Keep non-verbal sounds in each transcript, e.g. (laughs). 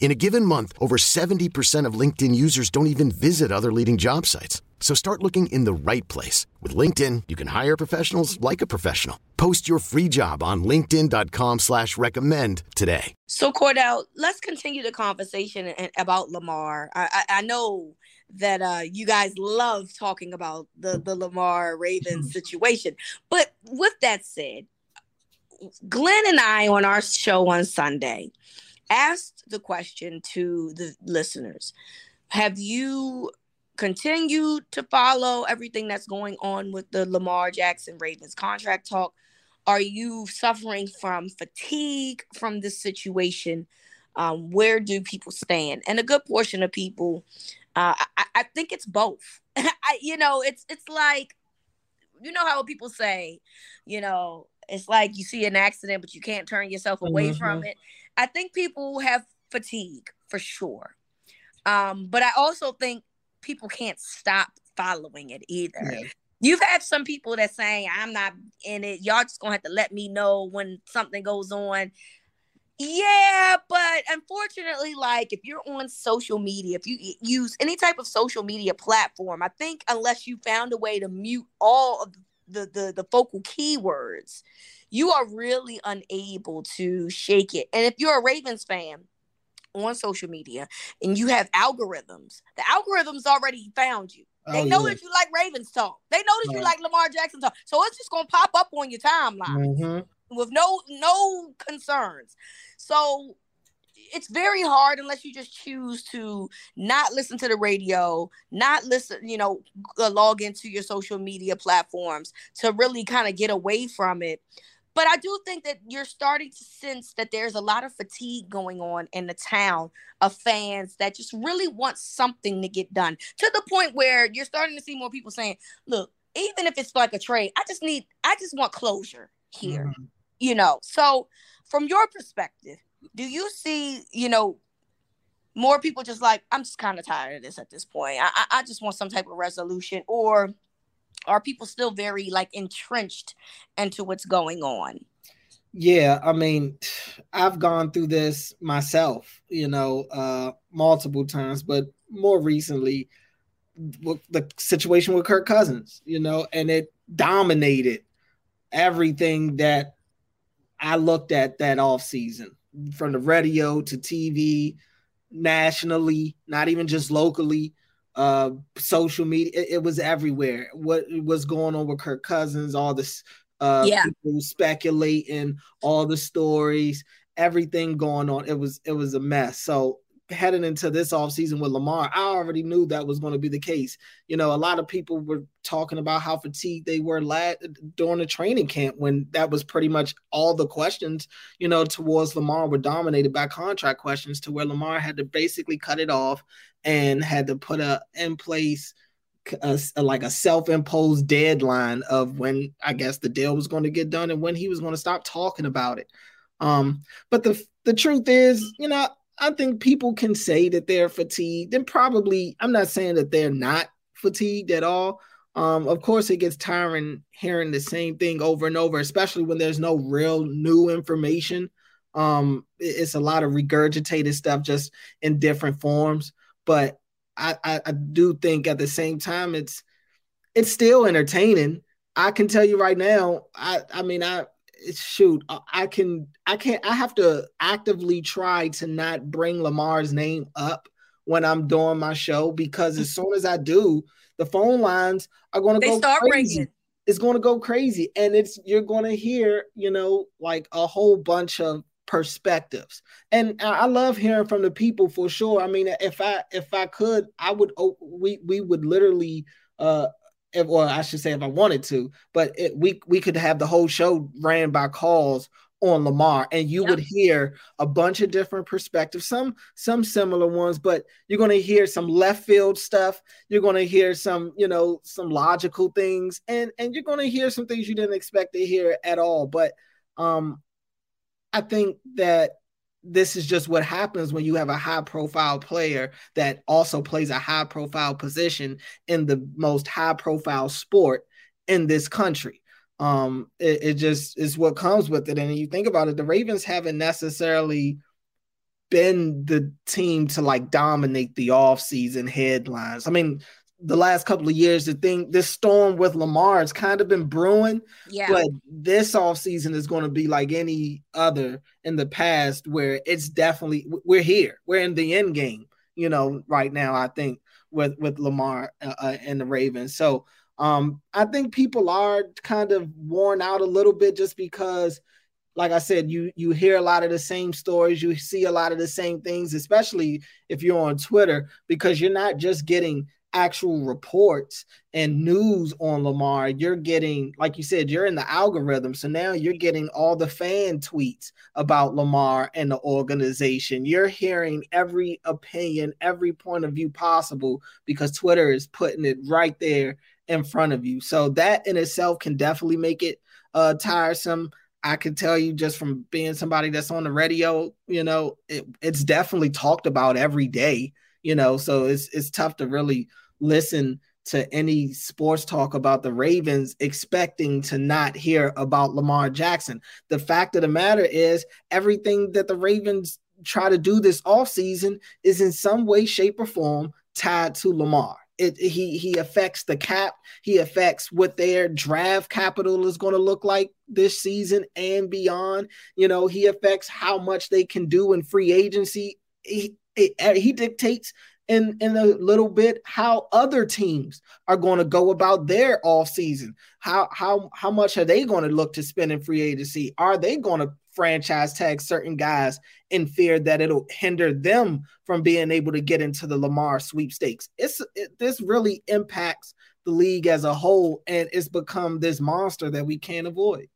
In a given month, over 70% of LinkedIn users don't even visit other leading job sites. So start looking in the right place. With LinkedIn, you can hire professionals like a professional. Post your free job on linkedin.com slash recommend today. So, Cordell, let's continue the conversation about Lamar. I, I, I know that uh, you guys love talking about the, the Lamar Ravens (laughs) situation. But with that said, Glenn and I on our show on Sunday – asked the question to the listeners Have you continued to follow everything that's going on with the Lamar Jackson Ravens contract talk? Are you suffering from fatigue from this situation? Um, where do people stand? And a good portion of people, uh, I, I think it's both. (laughs) I, you know, it's it's like, you know how people say, you know, it's like you see an accident, but you can't turn yourself away mm-hmm. from it. I think people have fatigue for sure. Um, but I also think people can't stop following it either. Yeah. You've had some people that saying, I'm not in it. Y'all just gonna have to let me know when something goes on. Yeah, but unfortunately, like if you're on social media, if you use any type of social media platform, I think unless you found a way to mute all of the the, the the focal keywords, you are really unable to shake it. And if you're a Ravens fan on social media and you have algorithms, the algorithms already found you. They oh, know yeah. that you like Ravens talk. They know that you like Lamar Jackson talk. So it's just gonna pop up on your timeline mm-hmm. with no no concerns. So it's very hard unless you just choose to not listen to the radio, not listen, you know, log into your social media platforms to really kind of get away from it. But I do think that you're starting to sense that there's a lot of fatigue going on in the town of fans that just really want something to get done to the point where you're starting to see more people saying, look, even if it's like a trade, I just need, I just want closure here, mm-hmm. you know? So, from your perspective, do you see, you know, more people just like, I'm just kind of tired of this at this point. I, I just want some type of resolution, or are people still very like entrenched into what's going on? Yeah, I mean, I've gone through this myself, you know, uh multiple times, but more recently the situation with Kirk Cousins, you know, and it dominated everything that I looked at that off season from the radio to TV, nationally, not even just locally, uh, social media. It, it, was everywhere. What was going on with Kirk Cousins? All this, uh, yeah. people speculating, all the stories, everything going on. It was it was a mess. So heading into this offseason with Lamar, I already knew that was going to be the case. You know, a lot of people were talking about how fatigued they were la- during the training camp when that was pretty much all the questions, you know, towards Lamar were dominated by contract questions to where Lamar had to basically cut it off and had to put a in place a, a, like a self-imposed deadline of when I guess the deal was going to get done and when he was going to stop talking about it. Um, but the the truth is, you know, I think people can say that they're fatigued, and probably I'm not saying that they're not fatigued at all. Um, of course, it gets tiring hearing the same thing over and over, especially when there's no real new information. Um, it's a lot of regurgitated stuff just in different forms. But I, I, I do think at the same time it's it's still entertaining. I can tell you right now, I I mean I shoot, uh, I can, I can't, I have to actively try to not bring Lamar's name up when I'm doing my show because as soon as I do, the phone lines are going to go start crazy. ringing. is going to go crazy and it's you're going to hear you know like a whole bunch of perspectives and i love hearing from the people for sure i mean if i if i could i would we we would literally uh if, or i should say if i wanted to but it, we we could have the whole show ran by calls on Lamar and you yep. would hear a bunch of different perspectives some some similar ones but you're going to hear some left field stuff you're going to hear some you know some logical things and and you're going to hear some things you didn't expect to hear at all but um I think that this is just what happens when you have a high profile player that also plays a high profile position in the most high profile sport in this country um, it, it just is what comes with it. And you think about it, the Ravens haven't necessarily been the team to like dominate the offseason headlines. I mean, the last couple of years, the thing, this storm with Lamar has kind of been brewing. Yeah. But this offseason is going to be like any other in the past where it's definitely, we're here. We're in the end game, you know, right now, I think, with, with Lamar uh, uh and the Ravens. So um, I think people are kind of worn out a little bit just because, like I said, you you hear a lot of the same stories, you see a lot of the same things, especially if you're on Twitter, because you're not just getting actual reports and news on Lamar, you're getting, like you said, you're in the algorithm. So now you're getting all the fan tweets about Lamar and the organization. You're hearing every opinion, every point of view possible because Twitter is putting it right there in front of you. So that in itself can definitely make it uh tiresome. I can tell you just from being somebody that's on the radio, you know, it, it's definitely talked about every day, you know, so it's it's tough to really listen to any sports talk about the Ravens expecting to not hear about Lamar Jackson. The fact of the matter is everything that the Ravens try to do this offseason is in some way shape or form tied to Lamar it, he he affects the cap. He affects what their draft capital is going to look like this season and beyond. You know, he affects how much they can do in free agency. He it, uh, he dictates in in a little bit how other teams are going to go about their off season. How how how much are they going to look to spend in free agency? Are they going to franchise tag certain guys in fear that it'll hinder them from being able to get into the Lamar sweepstakes. It's it, this really impacts the league as a whole, and it's become this monster that we can't avoid.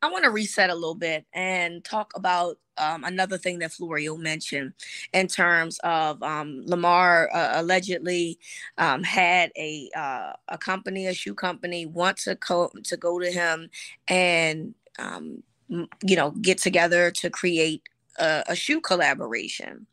I want to reset a little bit and talk about um, another thing that Florio mentioned in terms of um, Lamar uh, allegedly um, had a uh, a company, a shoe company, want to co- to go to him and um, you know, get together to create a, a shoe collaboration,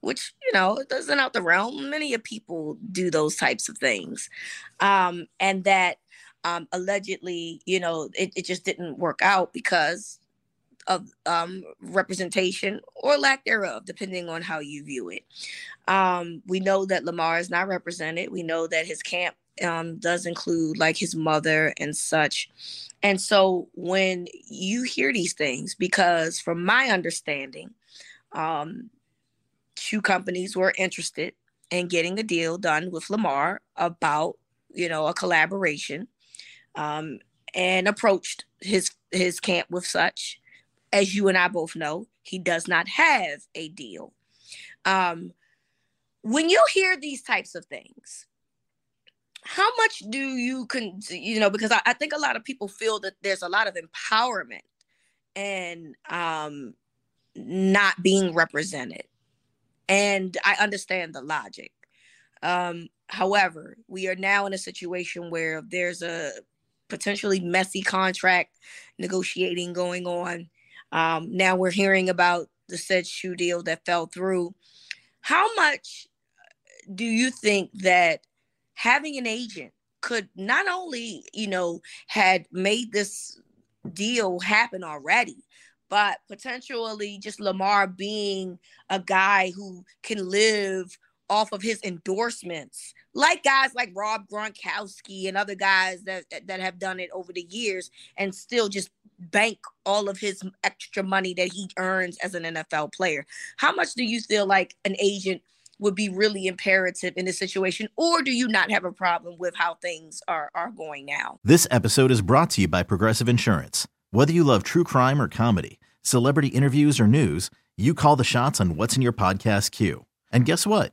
which, you know, doesn't out the realm. Many of people do those types of things. Um, and that um, allegedly, you know, it, it just didn't work out because of um, representation or lack thereof, depending on how you view it. Um, we know that Lamar is not represented. We know that his camp um, does include like his mother and such. And so when you hear these things, because from my understanding, um, shoe companies were interested in getting a deal done with Lamar about, you know, a collaboration, um, and approached his his camp with such. As you and I both know, he does not have a deal. Um, when you hear these types of things, how much do you can you know because I, I, think a lot of people feel that there's a lot of empowerment and um not being represented and i understand the logic um however we are now in a situation where there's a potentially messy contract negotiating going on. Um now we're hearing about the said shoe deal that fell through. How much do you think that having an agent could not only, you know, had made this deal happen already, but potentially just Lamar being a guy who can live off of his endorsements, like guys like Rob Gronkowski and other guys that that have done it over the years, and still just bank all of his extra money that he earns as an NFL player. How much do you feel like an agent would be really imperative in this situation, or do you not have a problem with how things are are going now? This episode is brought to you by Progressive Insurance. Whether you love true crime or comedy, celebrity interviews or news, you call the shots on what's in your podcast queue. And guess what?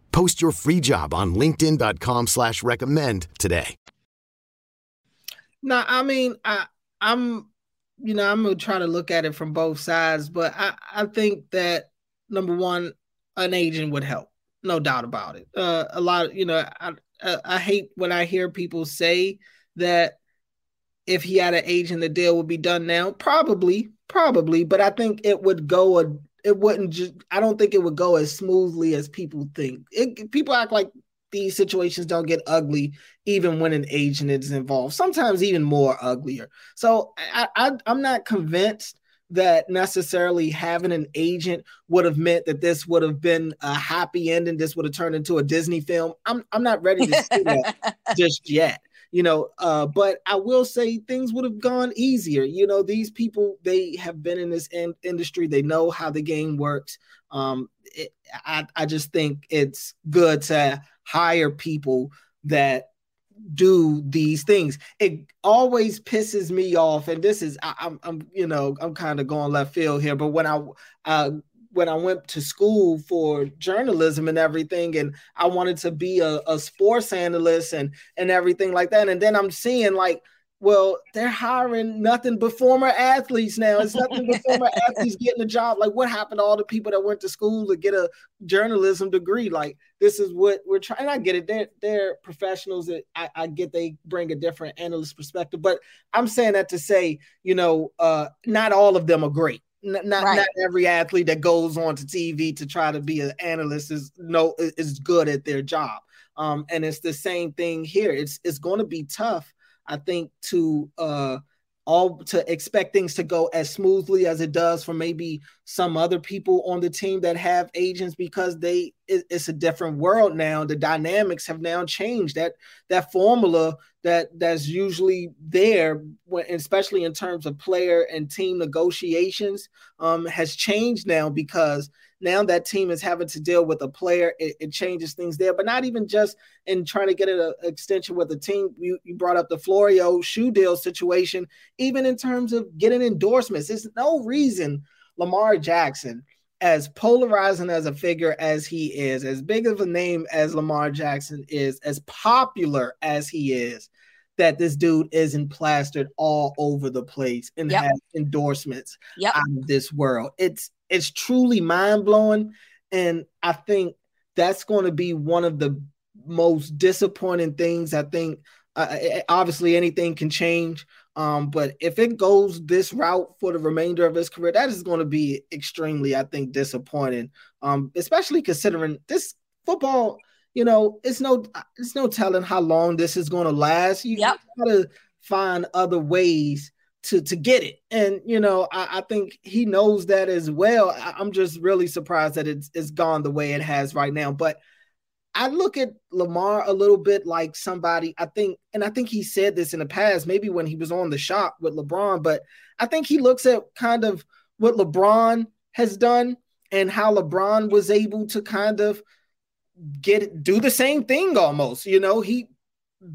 Post your free job on LinkedIn.com slash recommend today. No, I mean, I I'm you know, I'm gonna try to look at it from both sides, but I, I think that number one, an agent would help. No doubt about it. Uh, a lot, of, you know, I, uh, I hate when I hear people say that if he had an agent, the deal would be done now. Probably, probably, but I think it would go a. It wouldn't just. I don't think it would go as smoothly as people think. It, people act like these situations don't get ugly even when an agent is involved. Sometimes even more uglier. So I, I I'm not convinced that necessarily having an agent would have meant that this would have been a happy ending. This would have turned into a Disney film. I'm I'm not ready to see that (laughs) just yet. You know, uh, but I will say things would have gone easier. You know, these people they have been in this in- industry. They know how the game works. Um, it, I I just think it's good to hire people that do these things. It always pisses me off, and this is I, am I'm, I'm you know I'm kind of going left field here, but when I uh, when I went to school for journalism and everything, and I wanted to be a, a sports analyst and and everything like that, and then I'm seeing like well, they're hiring nothing but former athletes now. It's nothing but former (laughs) athletes getting a job. Like, what happened to all the people that went to school to get a journalism degree? Like, this is what we're trying. I get it. They're, they're professionals. That I, I get they bring a different analyst perspective, but I'm saying that to say, you know, uh, not all of them are great. Not, not, right. not every athlete that goes on to TV to try to be an analyst is no is good at their job. Um, and it's the same thing here. It's it's going to be tough I think to uh all to expect things to go as smoothly as it does for maybe some other people on the team that have agents because they it, it's a different world now. The dynamics have now changed. That that formula that that's usually there when, especially in terms of player and team negotiations um, has changed now because now that team is having to deal with a player. It, it changes things there, but not even just in trying to get an uh, extension with the team. You, you brought up the Florio shoe deal situation, even in terms of getting endorsements. There's no reason Lamar Jackson, as polarizing as a figure as he is, as big of a name as Lamar Jackson is, as popular as he is, that this dude isn't plastered all over the place and yep. has endorsements yep. out of this world. It's it's truly mind blowing. And I think that's going to be one of the most disappointing things. I think uh, obviously anything can change. Um, but if it goes this route for the remainder of his career, that is going to be extremely, I think, disappointing. Um, especially considering this football, you know, it's no, it's no telling how long this is going to last. You yep. gotta find other ways to to get it. And you know, I, I think he knows that as well. I, am just really surprised that it's it's gone the way it has right now. But I look at Lamar a little bit like somebody, I think, and I think he said this in the past, maybe when he was on the shop with LeBron, but I think he looks at kind of what LeBron has done and how LeBron was able to kind of get do the same thing almost. You know, he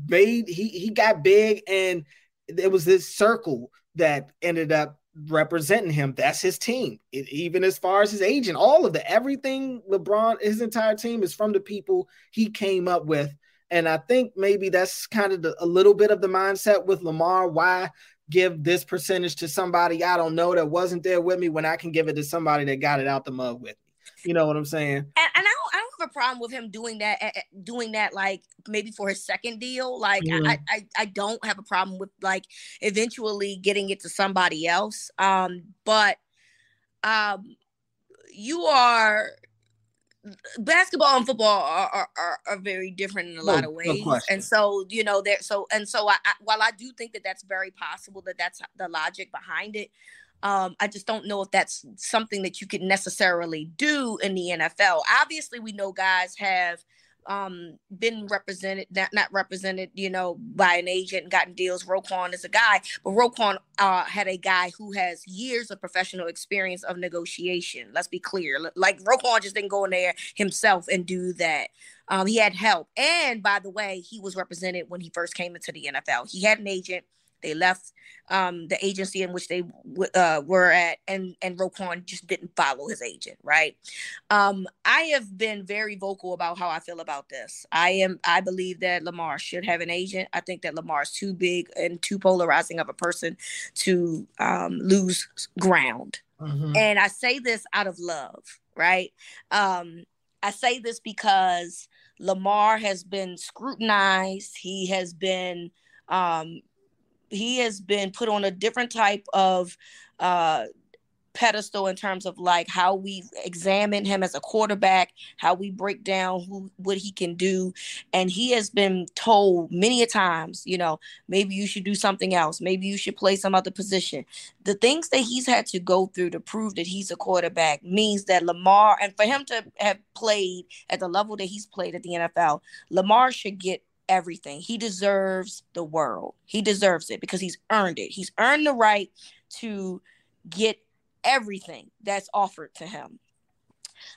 made he he got big and it was this circle that ended up representing him. That's his team. It, even as far as his agent, all of the everything LeBron, his entire team is from the people he came up with. And I think maybe that's kind of the, a little bit of the mindset with Lamar, why give this percentage to somebody I don't know that wasn't there with me when I can give it to somebody that got it out the mud with. You know what I'm saying? And, and I don't, I don't have a problem with him doing that, eh, eh, doing that like maybe for his second deal. Like mm-hmm. I, I, I don't have a problem with like eventually getting it to somebody else. Um, but um, you are basketball and football are, are, are, very different in a lot of ways no and so you know there so and so I, I, while i do think that that's very possible that that's the logic behind it um, i just don't know if that's something that you could necessarily do in the nfl obviously we know guys have um been represented not, not represented you know by an agent and gotten deals. Roquan is a guy but Roquan uh had a guy who has years of professional experience of negotiation. Let's be clear. Like Roquan just didn't go in there himself and do that. Um he had help. And by the way he was represented when he first came into the NFL he had an agent they left um, the agency in which they uh, were at, and and Roquan just didn't follow his agent. Right. Um, I have been very vocal about how I feel about this. I am. I believe that Lamar should have an agent. I think that Lamar is too big and too polarizing of a person to um, lose ground. Mm-hmm. And I say this out of love. Right. Um, I say this because Lamar has been scrutinized. He has been um, he has been put on a different type of uh pedestal in terms of like how we examine him as a quarterback, how we break down who what he can do, and he has been told many a times, you know, maybe you should do something else, maybe you should play some other position. The things that he's had to go through to prove that he's a quarterback means that Lamar and for him to have played at the level that he's played at the NFL, Lamar should get everything. He deserves the world. He deserves it because he's earned it. He's earned the right to get everything that's offered to him.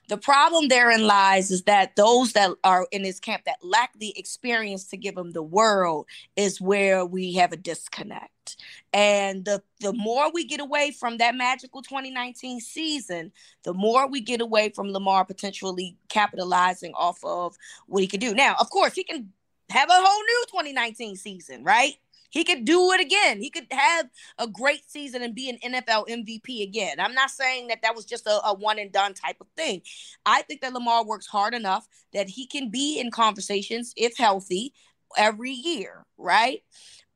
The problem therein lies is that those that are in his camp that lack the experience to give him the world is where we have a disconnect. And the, the more we get away from that magical 2019 season, the more we get away from Lamar potentially capitalizing off of what he can do. Now, of course, he can have a whole new 2019 season, right? He could do it again. He could have a great season and be an NFL MVP again. I'm not saying that that was just a, a, one and done type of thing. I think that Lamar works hard enough that he can be in conversations, if healthy, every year, right?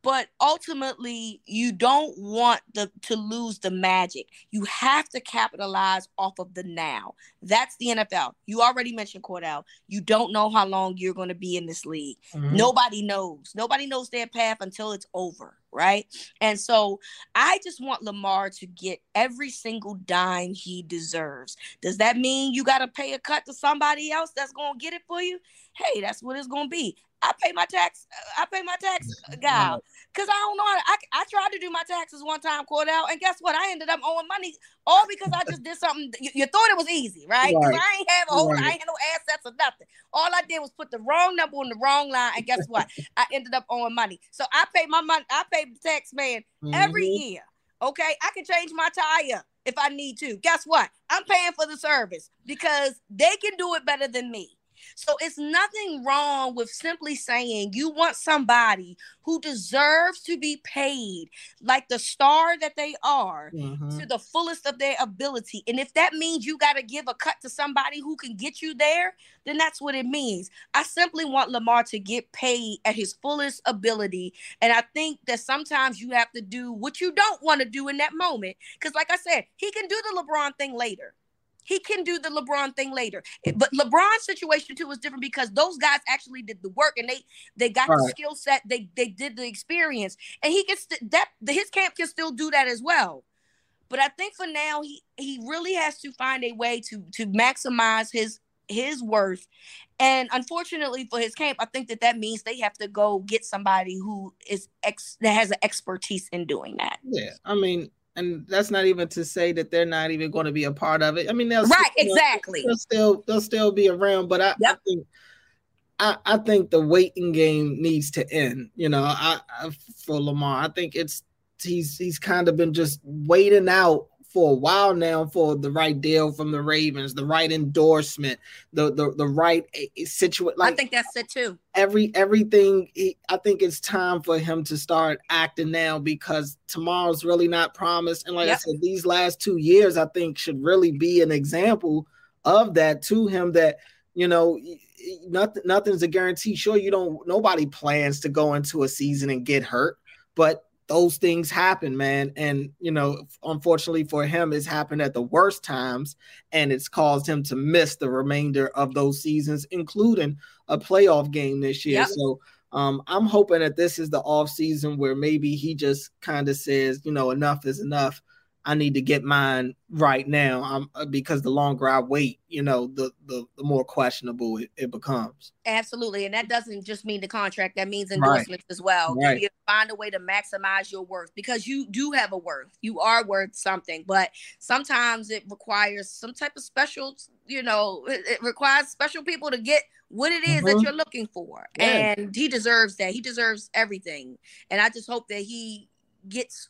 But ultimately you don't want the to lose the magic. You have to capitalize off of the now. That's the nfl you already mentioned cordell. You don't know how long you're going to be in this league. Mm-hmm. nobody knows. Nobody knows their path until it's over right? And so i just want lamar to get every single dime he deserves. Does that mean you got to pay a cut to somebody else that's going to get it for you? Hey that's what it's going to be I pay my tax. I pay my tax guy because I don't know. I, I tried to do my taxes one time, Cordell, and guess what? I ended up owing money all because I just did something. You, you thought it was easy, right? Because right. I ain't have a whole, right. I ain't had no assets or nothing. All I did was put the wrong number on the wrong line, and guess what? (laughs) I ended up owing money. So I pay my money. I pay the tax man mm-hmm. every year. Okay, I can change my tire if I need to. Guess what? I'm paying for the service because they can do it better than me. So it's nothing wrong with simply saying you want somebody who deserves to be paid like the star that they are mm-hmm. to the fullest of their ability. And if that means you got to give a cut to somebody who can get you there, then that's what it means. I simply want Lamar to get paid at his fullest ability. And I think that sometimes you have to do what you don't want to do in that moment. Because, like I said, he can do the LeBron thing later. He can do the LeBron thing later. But LeBron's situation too was different because those guys actually did the work and they they got the skill set, they they did the experience, and he gets st- that his camp can still do that as well. But I think for now he he really has to find a way to to maximize his his worth. And unfortunately for his camp, I think that that means they have to go get somebody who is ex that has an expertise in doing that. Yeah, I mean, and that's not even to say that they're not even going to be a part of it. I mean, they'll right, still, exactly. They'll still they'll still be around, but I, yep. I think I, I think the waiting game needs to end. You know, I, I for Lamar, I think it's he's he's kind of been just waiting out for a while now for the right deal from the Ravens, the right endorsement, the the the right eh, eh, situation. Like, I think that's it too. Every everything. I think it's time for him to start acting now because tomorrow's really not promised. And like yep. I said, these last two years, I think should really be an example of that to him. That you know, nothing nothing's a guarantee. Sure, you don't. Nobody plans to go into a season and get hurt, but those things happen, man. And you know, unfortunately for him, it's happened at the worst times, and it's caused him to miss the remainder of those seasons, including a playoff game this year. Yep. So um, I'm hoping that this is the off season where maybe he just kind of says, you know, enough is enough. I need to get mine right now. Um, because the longer I wait, you know, the the, the more questionable it, it, becomes. Absolutely, and that doesn't just mean the contract; that means endorsements right. as well. Right. You find a way to maximize your worth because you do have a worth. You are worth something, but sometimes it requires some type of special. You know, it, it requires special people to get what it is mm-hmm. that you're looking for, yeah. and he deserves that. He deserves everything, and I just hope that he gets